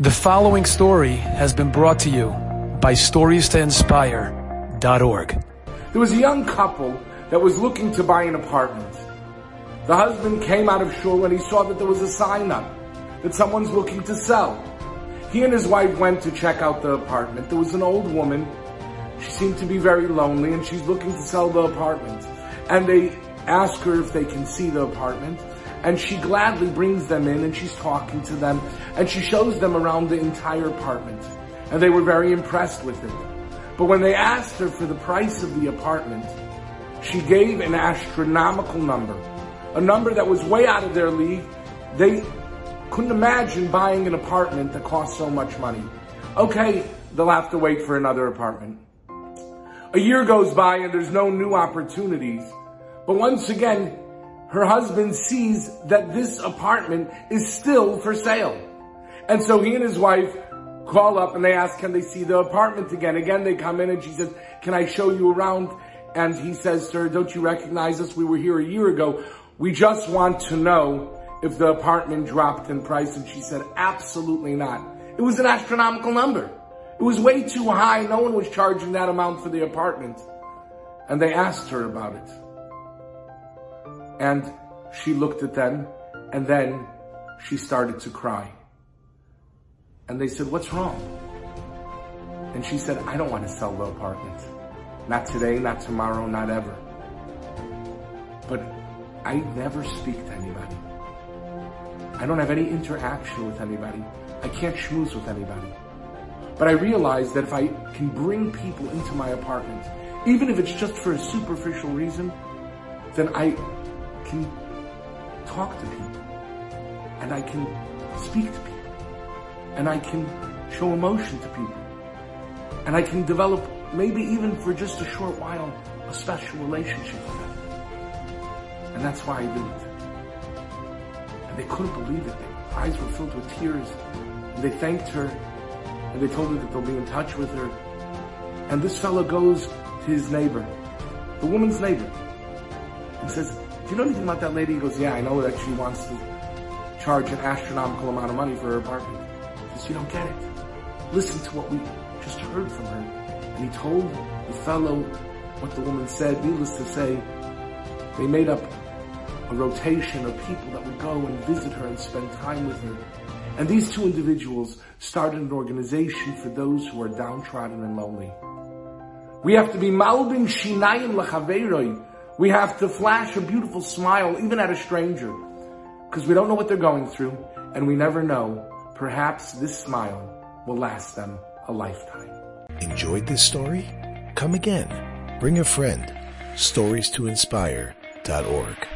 The following story has been brought to you by StoriesToInspire.org. There was a young couple that was looking to buy an apartment. The husband came out of shul and he saw that there was a sign up that someone's looking to sell. He and his wife went to check out the apartment. There was an old woman. She seemed to be very lonely and she's looking to sell the apartment. And they ask her if they can see the apartment and she gladly brings them in and she's talking to them and she shows them around the entire apartment. And they were very impressed with it. But when they asked her for the price of the apartment, she gave an astronomical number. A number that was way out of their league. They couldn't imagine buying an apartment that cost so much money. Okay, they'll have to wait for another apartment. A year goes by and there's no new opportunities. But once again, her husband sees that this apartment is still for sale. And so he and his wife call up and they ask, can they see the apartment again? Again, they come in and she says, can I show you around? And he says, sir, don't you recognize us? We were here a year ago. We just want to know if the apartment dropped in price. And she said, absolutely not. It was an astronomical number. It was way too high. No one was charging that amount for the apartment. And they asked her about it. And she looked at them and then she started to cry. And they said, what's wrong? And she said, I don't want to sell the apartment. Not today, not tomorrow, not ever. But I never speak to anybody. I don't have any interaction with anybody. I can't schmooze with anybody. But I realize that if I can bring people into my apartment, even if it's just for a superficial reason, then I can talk to people and I can speak to people and I can show emotion to people and I can develop maybe even for just a short while a special relationship with them. And that's why I did it. And they couldn't believe it. Their eyes were filled with tears and they thanked her and they told her that they'll be in touch with her. And this fellow goes to his neighbor, the woman's neighbor, and says, do you know anything about that lady? He goes, yeah, I know that she wants to charge an astronomical amount of money for her apartment. He says, you don't get it. Listen to what we just heard from her. And he told the fellow what the woman said. Needless to say, they made up a rotation of people that would go and visit her and spend time with her. And these two individuals started an organization for those who are downtrodden and lonely. We have to be malbin shinayim lachaveiroi we have to flash a beautiful smile even at a stranger because we don't know what they're going through and we never know. Perhaps this smile will last them a lifetime. Enjoyed this story? Come again. Bring a friend. Stories to inspire.org.